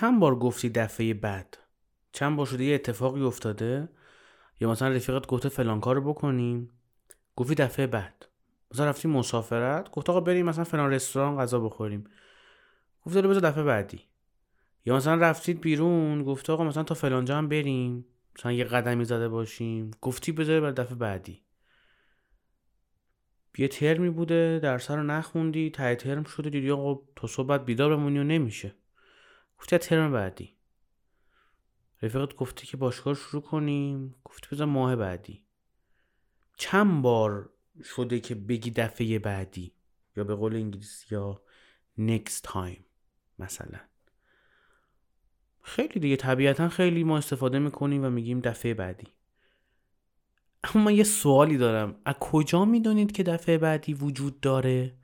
چند بار گفتی دفعه بعد؟ چند بار شده یه اتفاقی افتاده؟ یا مثلا رفیقت گفته فلان کارو بکنیم؟ گفتی دفعه بعد. مثلا رفتیم مسافرت گفت آقا بریم مثلا فلان رستوران غذا بخوریم. گفت بذار دفعه بعدی. یا مثلا رفتید بیرون گفت آقا مثلا تا فلان جا هم بریم. مثلا یه قدمی زده باشیم. گفتی بذاری برای دفعه بعدی. یه ترمی بوده درس رو نخوندی تای ترم شده دیدی آقا تا صبح بیدار بمونی و نمیشه. گفتی ترم بعدی. رفیقت گفتی که باشگاه شروع کنیم؟ گفتی بذار ماه بعدی. چند بار شده که بگی دفعه بعدی؟ یا به قول انگلیسی یا next time مثلا. خیلی دیگه طبیعتا خیلی ما استفاده می‌کنیم و میگیم دفعه بعدی. اما من یه سوالی دارم. از کجا می‌دونید که دفعه بعدی وجود داره؟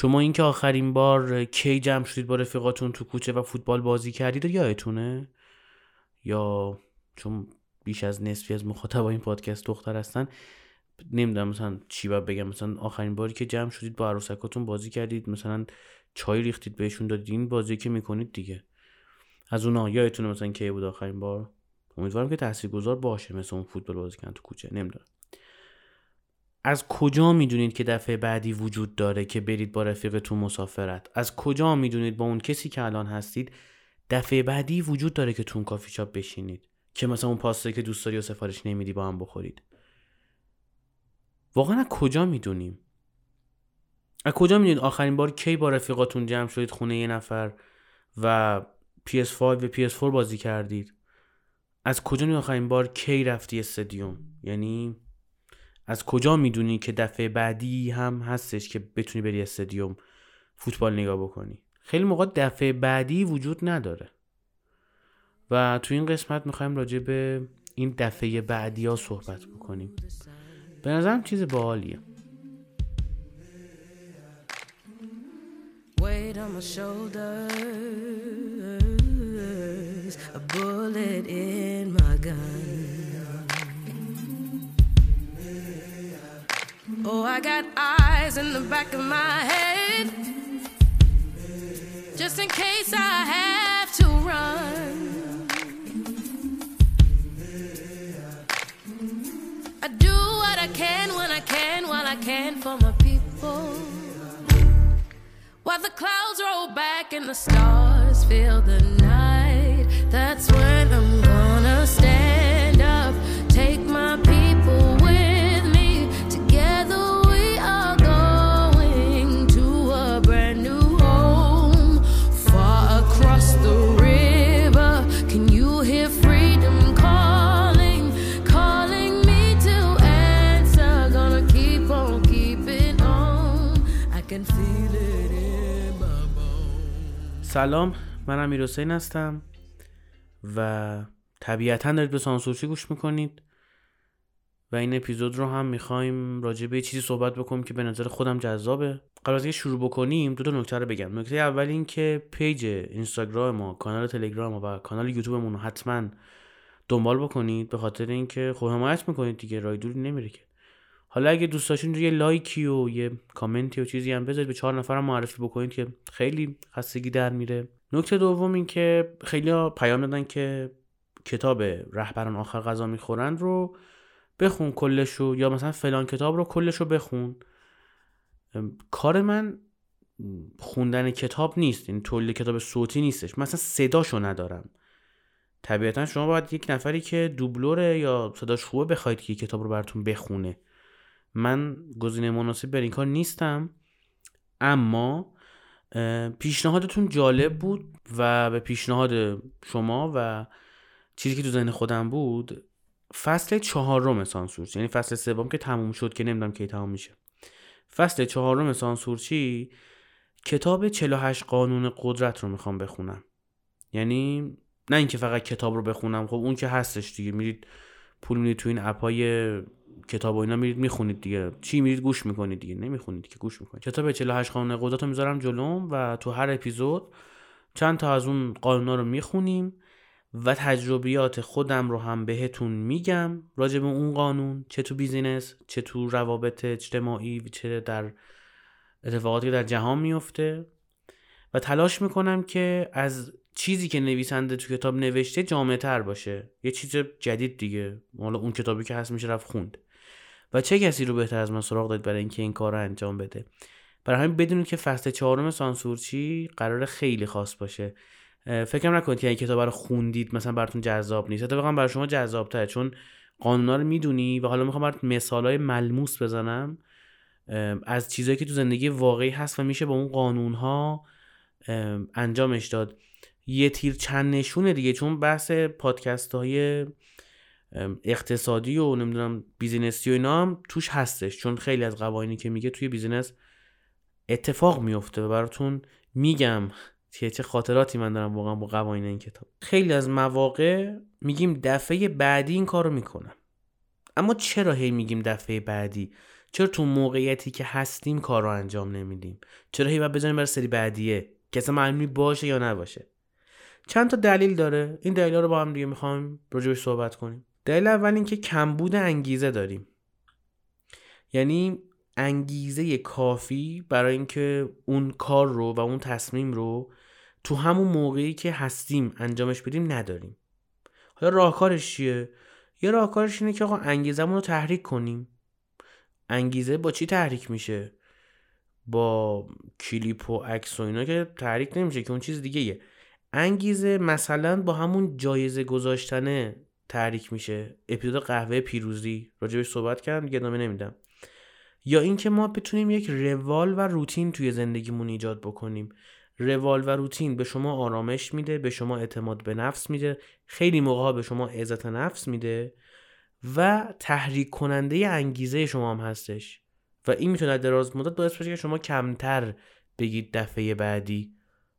شما اینکه آخرین بار کی جمع شدید با رفیقاتون تو کوچه و فوتبال بازی کردید یادتونه؟ یا چون بیش از نصفی از مخاطبای این پادکست دختر هستن نمی‌دونم مثلا چی باید بگم. مثلا آخرین باری که جمع شدید با عروسکاتون بازی کردید مثلا چای ریختید بهشون دادید. این بازی که می‌کنید دیگه. از اونا یادتونه مثلا کی بود آخرین بار؟ امیدوارم که تاثیرگذار باشه مثل اون فوتبال بازی کردن تو کوچه. نمی‌دونم. از کجا می‌دونید که دفعه بعدی وجود داره که برید با رفیقتون مسافرت؟ از کجا می‌دونید با اون کسی که الان هستید دفعه بعدی وجود داره که تو اون کافی شاپ بشینید؟ که مثلا اون پاسته که دوست داری و سفارش نمیدی با هم بخورید. واقعا از کجا می‌دونیم؟ از کجا می‌دونید آخرین بار کی با رفیقاتون جمع شدید خونه یه نفر و PS5 و PS4 بازی کردید؟ از کجا می آخرین بار کی رفتی استادیوم؟ یعنی از کجا می‌دونی که دفعه بعدی هم هستش که بتونی بری استادیوم فوتبال نگاه بکنی؟ خیلی موقع دفعه بعدی وجود نداره. و تو این قسمت می‌خوایم راجع به این دفعه بعدی ها صحبت بکنیم. به نظرم چیز باحالیه. A bullet in my gun. Oh, I got eyes in the back of my head, just in case I have to run. I do what I can when I can, while I can for my people. While the clouds roll back and the stars fill the night, that's when سلام من امیر حسین هستم و طبیعتا دارید به سانسورچی گوش می‌کنید و این اپیزود رو هم می‌خوایم راجع به چیزی صحبت بکنیم که به نظر خودم جذابه. قبل از اینکه شروع بکنیم دو تا نکته رو بگم. نکته اول این که پیج اینستاگرام ما کانال تلگرام و کانال یوتیوبمون رو حتما دنبال بکنید به خاطر اینکه خب حمایت می‌کنید دیگه راه دوری نمیره که. حالا اگه دوست داشتین یه لایکی و یه کامنتی و چیزی هم بذارید به چهار نفرم معرفی بکنید که خیلی خستگی در میره. نکته دوم این که خیلی پیام دادن که کتاب رهبران آخر غذا می‌خورن رو بخون کلشو یا مثلا فلان کتاب رو کلشو بخون. کار من خوندن کتاب نیست این تولید کتاب صوتی نیستش. مثلا صداشو ندارم. طبیعتا شما باید یک نفری که دوبلوره یا صداش خوبه بخواید که کتاب رو براتون بخونه. من گزینه مناسب بر این کار نیستم اما پیشنهادتون جالب بود و به پیشنهاد شما و چیزی که تو ذهن خودم بود فصل چهارم سانسورچی یعنی فصل سوم که تموم شد که نمی‌دونم کی تموم میشه. فصل چهارم سانسورچی کتاب 48 قانون قدرت رو می‌خوام بخونم. یعنی نه اینکه فقط کتاب رو بخونم خب اون که هستش دیگه میرید پول می‌دید تو این اپای کتاب و اینا میرید می‌خونید دیگه. چی میرید گوش می‌کنید دیگه نمی‌خونید که گوش می‌کنید. کتاب 48 قانون قدرت رو می‌ذارم جلوم و تو هر اپیزود چند تا از اون قانونا رو می‌خونیم و تجربیات خودم رو هم بهتون میگم راجع به اون قانون چه تو بیزینس چه تو روابط اجتماعی چه در اتفاقاتی که در جهان میفته. و تلاش می‌کنم که از چیزی که نویسنده تو کتاب نوشته جامعه تر باشه. یه چیز جدید دیگه. حالا اون کتابی که هست میشه رفت خوند. و چه کسی رو بهتر از من سراغ داد برای اینکه این کار رو انجام بده؟ برای همین بدونید که فصل چهارم سانسورچی قرار خیلی خاص باشه. فکر نکنید که این کتاب رو خوندید مثلا براتون جذاب نیست. اتفاقا برای شما جذاب تره چون قانونا رو می‌دونی و حالا می‌خوام برات مثالای ملموس بزنم. از چیزایی که تو زندگی واقعی هست و میشه با اون قانون ها انجامش داد. یه تیر چند نشونه دیگه چون بحث پادکست های اقتصادی و نمی‌دونم business ی و اینا هم توش هستش. چون خیلی از قوانینی که میگه توی business اتفاق میفته و براتون میگم چه چه خاطراتی من دارم واقعا با قوانین این کتاب. خیلی از مواقع میگیم دفعه بعدی این کارو می‌کنم. اما چرا هی میگیم دفعه بعدی؟ چرا تو موقعیتی که هستیم کار رو انجام نمیدیم؟ چرا هی باید بزنیم برای سری بعدیه؟ که اصلا معلوم نی باشه یا نباشه. چند تا دلیل داره. این دلیل رو با هم دیگه می‌خوایم راجبش صحبت کنیم. دلیل اول اینکه کمبود انگیزه داریم. یعنی انگیزه کافی برای اینکه اون کار رو و اون تصمیم رو تو همون موقعی که هستیم انجامش بدیم نداریم. حالا راهکارش چیه؟ یه راهکارش اینه که آقا انگیزمون رو تحریک کنیم. انگیزه با چی تحریک میشه؟ با کلیپ و عکس و اینا که تحریک نمیشه که اون چیز دیگه یه انگیزه مثلا با همون جایزه گذاشتنه تحریک میشه. اپیزود قهوه پیروزی. راجبش صحبت کردم دیگه ادامه نمیدم. یا اینکه ما بتونیم یک روال و روتین توی زندگیمون ایجاد بکنیم. روال و روتین به شما آرامش میده به شما اعتماد به نفس میده خیلی موقع به شما عزت نفس میده و تحریک کننده انگیزه شما هم هستش. و این می‌تونه دراز مدت باعث بشه که شما کمتر بگید دفعه بعدی.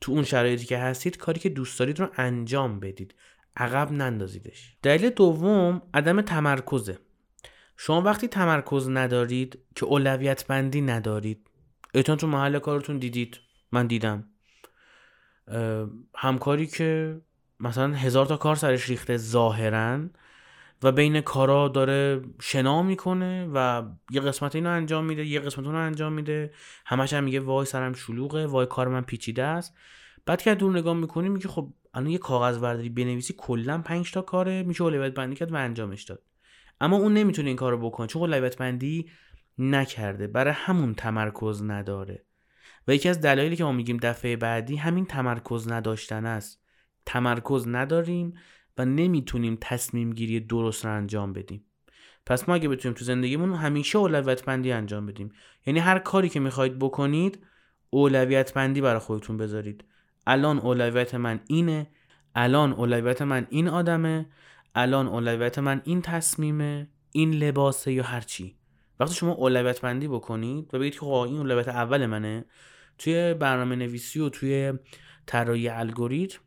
تو اون شرایطی که هستید کاری که دوست دارید رو انجام بدید. عقب نندازیدش. دلیل دوم عدم تمرکزه. شما وقتی تمرکز ندارید که اولویت بندی ندارید اتون تو محل کارتون دیدید. من دیدم. همکاری که مثلا هزار تا کار سرش ریخته ظاهرا و بین کارا داره شنا می‌کنه و یه قسمت اینو انجام میده یه قسمت اونو انجام میده. همش هم میگه وای سرم شلوغه وای کار من پیچیده است. بعد که دور نگاه می‌کنی میگه خب الان یه کاغذ برداری بنویسی کلا 5 تا کاره میشه اولویت بندی کرد و انجامش داد. اما اون نمی‌تونه این کارو بکنه چون اولویت بندی نکرده برای همون تمرکز نداره. و یکی از دلایلی که ما میگیم دفعه بعدی همین تمرکز نداشتن است. تمرکز نداریم و نمی‌تونیم تصمیم گیری درست رو انجام بدیم. پس ما اگه بتونیم تو زندگیمون همیشه اولویت بندی انجام بدیم. یعنی هر کاری که می‌خواید بکنید اولویت بندی برای خودتون بذارید. الان اولویت من اینه الان اولویت من این آدمه الان اولویت من این تصمیمه این لباسه یا هر چی. وقتی شما اولویت بندی بکنید و بگید که خب این اولویت اول منه توی برنامه نویسی و توی طراحی الگوریتم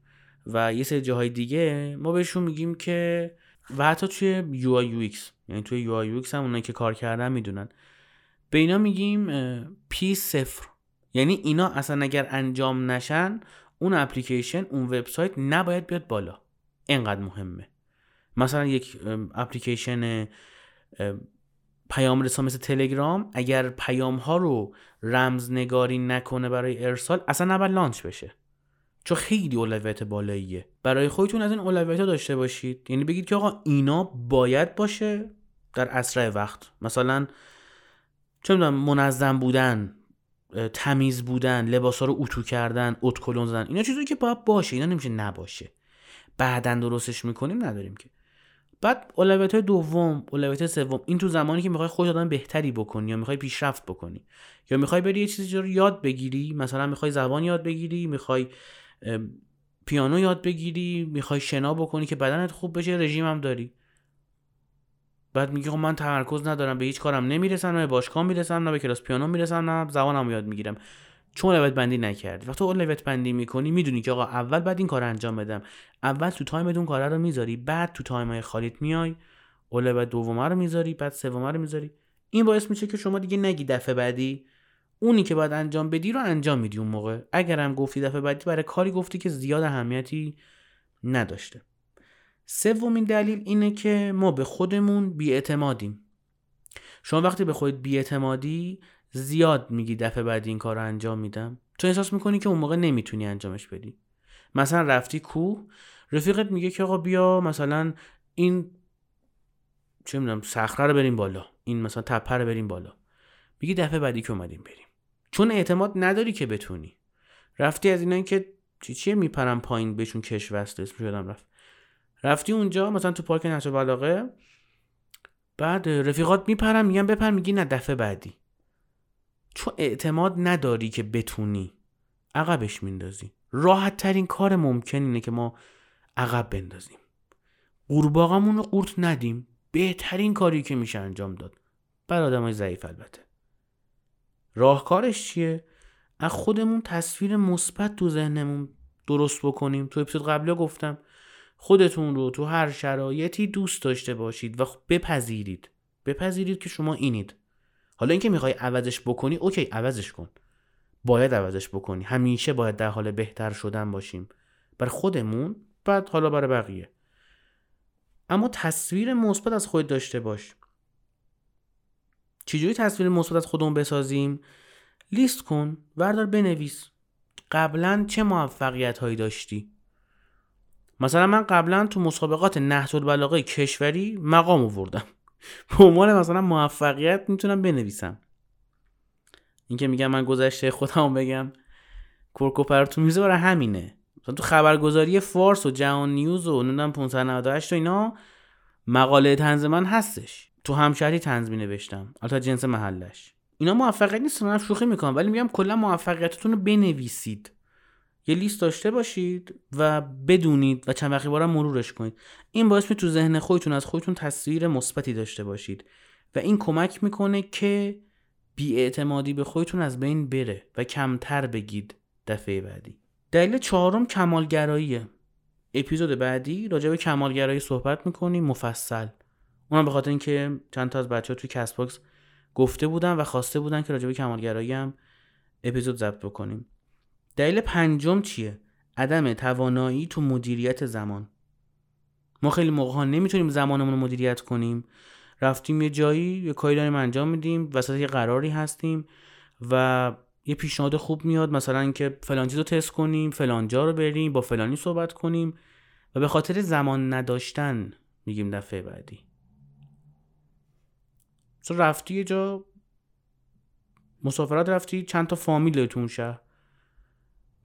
و یه سری جاهای دیگه ما بهشون میگیم که و حتی توی UI یعنی توی UI هم اونایی که کار کردن می‌دونن. به اینا میگیم P صفر. یعنی اینا اصلا اگر انجام نشن اون اپلیکیشن اون وبسایت نباید بیاد بالا. اینقدر مهمه. مثلا یک اپلیکیشن پیام رسان مثل تلگرام اگر پیام ها رو رمزنگاری نکنه برای ارسال اصلا نباید لانچ بشه. چون خیلی اولویت بالاییه. برای خودتون از این اولویت ها داشته باشید. یعنی بگید که آقا اینا باید باشه در اسرع وقت. مثلا چه منظم بودن. تمیز بودن لباس ها رو اتو کردن اتکلون زدن اینا چیزی که باید باشه اینا نمیشه نباشه. بعدا درستش می‌کنیم نداریم که. بعد اولویت های دوم اولویت سوم این تو زمانی که می‌خوای خود آدم بهتری بکنی یا می‌خوای پیشرفت بکنی یا می‌خوای بری یه چیزی رو یاد بگیری مثلا می‌خوای زبان یاد بگیری می‌خوای پیانو یاد بگیری می‌خوای شنا بکنی که بدنت خوب بشه رژیم هم داری. بعد میگی خب من تمرکز ندارم به هیچ کارم نمی‌رسم نه به باشگاه می‌رسم نه به کلاس پیانو می‌رسم نه زبانم یاد می‌گیرم. چون اولویت بندی نکردی. وقتی اولویت بندی می‌کنی می‌دونی که آقا اول بعد این کار انجام بدم. اول تو time اون کار رو می‌ذاری بعد تو time های خالیت میای اولویت دومه رو می‌ذاری بعد سومه رو می‌ذاری. این باعث میشه که شما دیگه نگی دفعه بعدی. اونی که باید انجام بدی رو انجام میدی اون موقع. اگرم گفتی دفعه بعدی برای کاری گفتی که زیاد اهمیتی نداشته. سومین دلیل اینه که ما به خودمون بیاعتمادیم. شما وقتی به خودت بیاعتمادی زیاد میگی دفعه بعدی این کار رو انجام میدم. تو احساس می‌کنی که اون موقع نمی‌تونی انجامش بدی. مثلا رفتی کوه رفیقت میگه که آقا بیا مثلا این چه می‌دونم صخره رو بریم بالا. این مثلا تپه رو بریم بالا. میگی دفعه بعدی که اومدیم بریم. چون اعتماد نداری که بتونی. رفتی از اینا که چی چیه میپرم پایین بهشون کش وست اسمش یادم رفت. رفتی اونجا مثلا تو پارک نهر بلاغه. بعد رفیقات میپرن میگن بپر میگی نه دفعه بعدی. چون اعتماد نداری که بتونی عقبش میندازی. راحت ترین کار ممکن اینه که ما عقب بندازیم. قورباغمون رو قورت ندیم. بهترین کاری که میشه انجام داد. برای آدمای ضعیف البته. راهکارش چیه؟ از خودمون تصویر مثبت تو ذهنمون درست بکنیم. تو اپیزود قبلی گفتم خودتون رو تو هر شرایطی دوست داشته باشید و بپذیرید. بپذیرید که شما اینید. حالا اینکه می‌خوای عوضش بکنی اوکی عوضش کن. باید عوضش بکنی. همیشه باید در حال بهتر شدن باشیم. بر خودمون بعد حالا برای بقیه. اما تصویر مثبت از خود داشته باش. چجوری تصویر مثبت از خودمون بسازیم؟ لیست کن وردار بنویس. قبلا چه موفقیت هایی داشتی؟ مثلا من قبلا تو مسابقات نهج البلاغه کشوری مقام آوردم. به عنوان مثلا موفقیت می‌تونم بنویسم. اینکه میگم من گذشته خودم بگم کرکوپر تو میزه برای همینه. مثلا تو خبرگزاری فارس و جهان نیوز و نمی‌دونم 598 و اینا مقاله تنز من هستش. تو همشهری تنز می نوشتم البته جنس محلش. اینا موفقیت نیست من شوخی می‌کنم. ولی میگم کلا موفقیتتون رو بنویسید. یه لیست داشته باشید و بدونید و چند وقتی بارم مرورش کنید. این باعث میشه تو ذهن خودتون از خودتون تصویر مثبتی داشته باشید و این کمک می‌کنه که بیاعتمادی به خودتون از بین بره و کمتر بگید دفعه بعدی. دلیل چهارم کمالگراییه. اپیزود بعدی راجع به کمالگرایی صحبت می‌کنیم مفصل. اونم به خاطر اینکه چند تا از بچه ها توی کست باکس گفته بودن و خواسته بودن که راجع به کمالگرایی هم اپیزود ضبط بکنیم. دلیل پنجم چیه؟ عدم توانایی تو مدیریت زمان. ما خیلی موقع ها نمی‌تونیم زمانمون رو مدیریت کنیم. رفتیم یه جایی یه کاری داریم انجام میدیم وسط یه قراری هستیم و یه پیشنهاد خوب میاد مثلا اینکه فلان چیز رو تست کنیم فلان جا رو بریم با فلانی صحبت کنیم و به خاطر زمان نداشتن میگیم دفعه بعدی. تو رفتی یه جا مسافرت رفتی چند تا فامیل تو شهر؟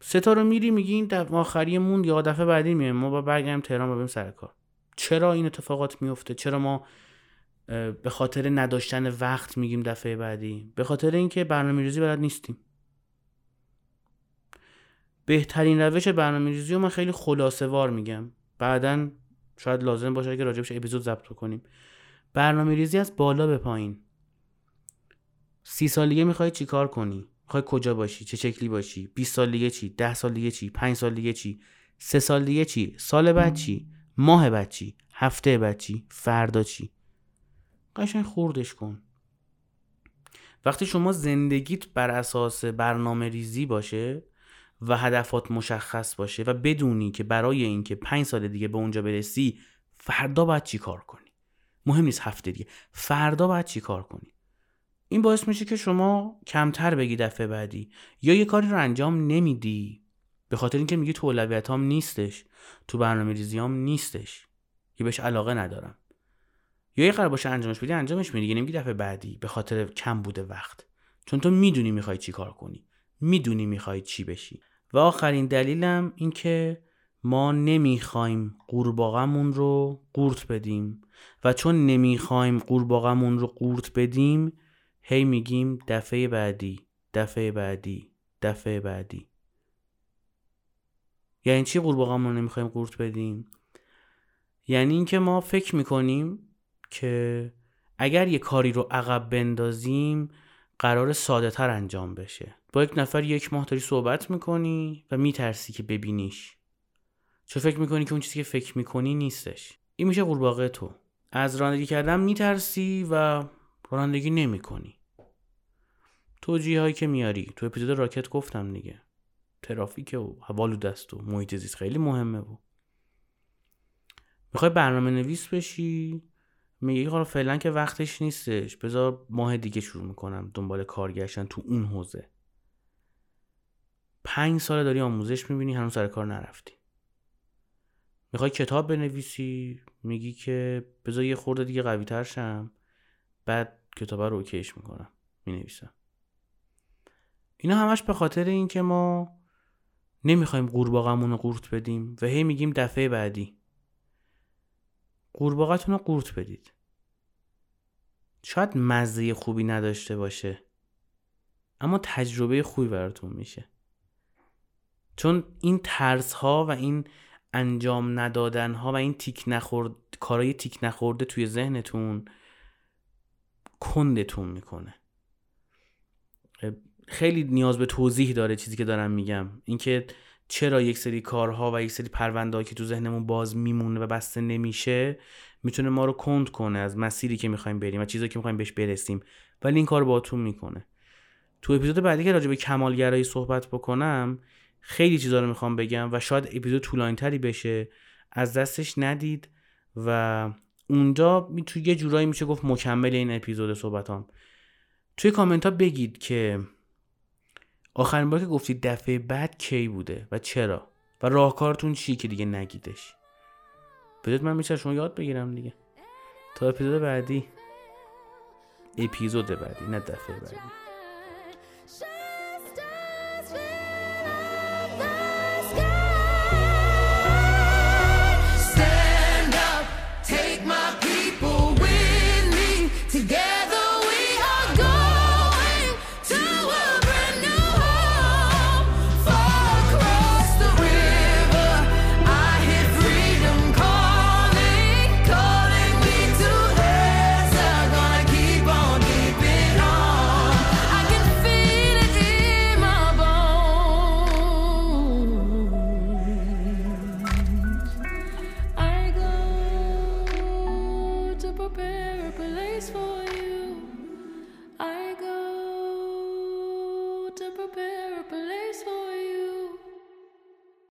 سه تا رو میری میگی این دفعه آخریمون یا دفعه بعدی میایم. ما با برگردیم تهران و بریم سر کار. چرا این اتفاقات میفته چرا ما به خاطر نداشتن وقت میگیم دفعه بعدی؟ به خاطر اینکه برنامه ریزی بلد نیستیم. بهترین روش برنامه ریزی رو من خیلی خلاصه وار میگم. بعدا شاید لازم باشه که راجبش اپیزود ضبط کنیم برنامه ریزی از بالا به پایین. سی سالگی می‌خوای چی کار کنی؟ می‌خوای کجا باشی؟ چه شکلی باشی؟ 20 سال دیگه چی؟ 10 سال دیگه چی؟ 5 سال دیگه چی؟ 3 سال دیگه چی؟ سال بعد چی؟ ماه بعد چی؟ هفته بعد چی؟ فردا چی؟ قشنگ خوردش کن. وقتی شما زندگیت بر اساس برنامه ریزی باشه و هدفات مشخص باشه و بدونی که برای اینکه پنج سال دیگه به اونجا برسی فردا باید چی کار کنی؟ مهم نیست هفته دیگه. فردا باید چی کار کنی؟ این باعث میشه که شما کمتر بگی دفعه بعدی. یا یه کاری رو انجام نمیدی. به خاطر اینکه میگی تو اولویت نیستش. تو برنامه ریزیام نیستش. که بهش علاقه ندارم. یا یه قرار باشه انجامش بدی انجامش میدی. نمیگی دفعه بعدی. به خاطر کم بوده وقت. چون تو می‌دونی می‌خوای چی کار کنی. می‌دونی می‌خوای چی بشی. و آخرین دلیلم این که ما نمی‌خوایم قورباغمون رو قورت بدیم. و چون نمی‌خوایم قورباغمون رو قورت بدیم هی میگیم دفعه بعدی دفعه بعدی دفعه بعدی. یعنی چی قورباغمون رو نمی‌خوایم قورت بدیم؟ یعنی اینکه ما فکر می‌کنیم که اگر یه کاری رو عقب بندازیم قرار ساده تر انجام بشه. با یک نفر یک ماه داری صحبت می‌کنی و میترسی که ببینیش. چون فکر می‌کنی که اون چیزی که فکر می‌کنی نیستش. این میشه قورباغه تو. از رانندگی کردن میترسی و رانندگی نمی‌کنی توجیه هایی که میاری. تو اپیزود راکت گفتم دیگه. ترافیک و هوالو دست و محیط زیست خیلی مهمه و. می‌خوای برنامه نویس بشی. میگی حالا فعلا که وقتش نیستش. بذار ماه دیگه شروع می‌کنم. دنبال کار گشتن تو اون حوزه. پنج سال داری آموزش می‌بینی هنوز سر کار نرفتی. می‌خوای کتاب بنویسی. میگی که بذار یه خورده دیگه قوی تر شم. بعد کتاب رو اوکیش می‌کنم می‌نویسم. اینا همش به خاطر اینکه ما نمی‌خوایم قورباغمون رو قورت بدیم و هی میگیم دفعه بعدی. قورباغتون رو قورت بدید. شاید مزه خوبی نداشته باشه اما تجربه خوبی براتون میشه. چون این ترس ها و این انجام ندادن ها و این تیک نخورد کارای تیک نخورده توی ذهنتون کندتون می‌کنه. خیلی نیاز به توضیح داره چیزی که دارم میگم. اینکه چرا یک سری کارها و یک سری پرونده که تو ذهنمون باز میمونه و بسته نمیشه می‌تونه ما رو کند کنه از مسیری که می‌خوایم بریم و چیزی که می‌خوایم بهش برسیم. ولی این کار باهاتون می‌کنه. تو اپیزود بعدی که راجع به کمالگرایی صحبت بکنم خیلی چیزا رو می‌خوام بگم و شاید اپیزود طولانی بشه. از دستش ندید و اونجا تو یه جورایی میشه گفت مکمل این اپیزود صحبتام. توی کامنت ها بگید که آخرین بار که گفتید دفعه بعد کی بوده و چرا؟ و راهکارتون چی که دیگه نگیدش؟ بدید من میشه شما یاد بگیرم دیگه. تا اپیزود بعدی. اپیزود بعدی نه دفعه بعدی.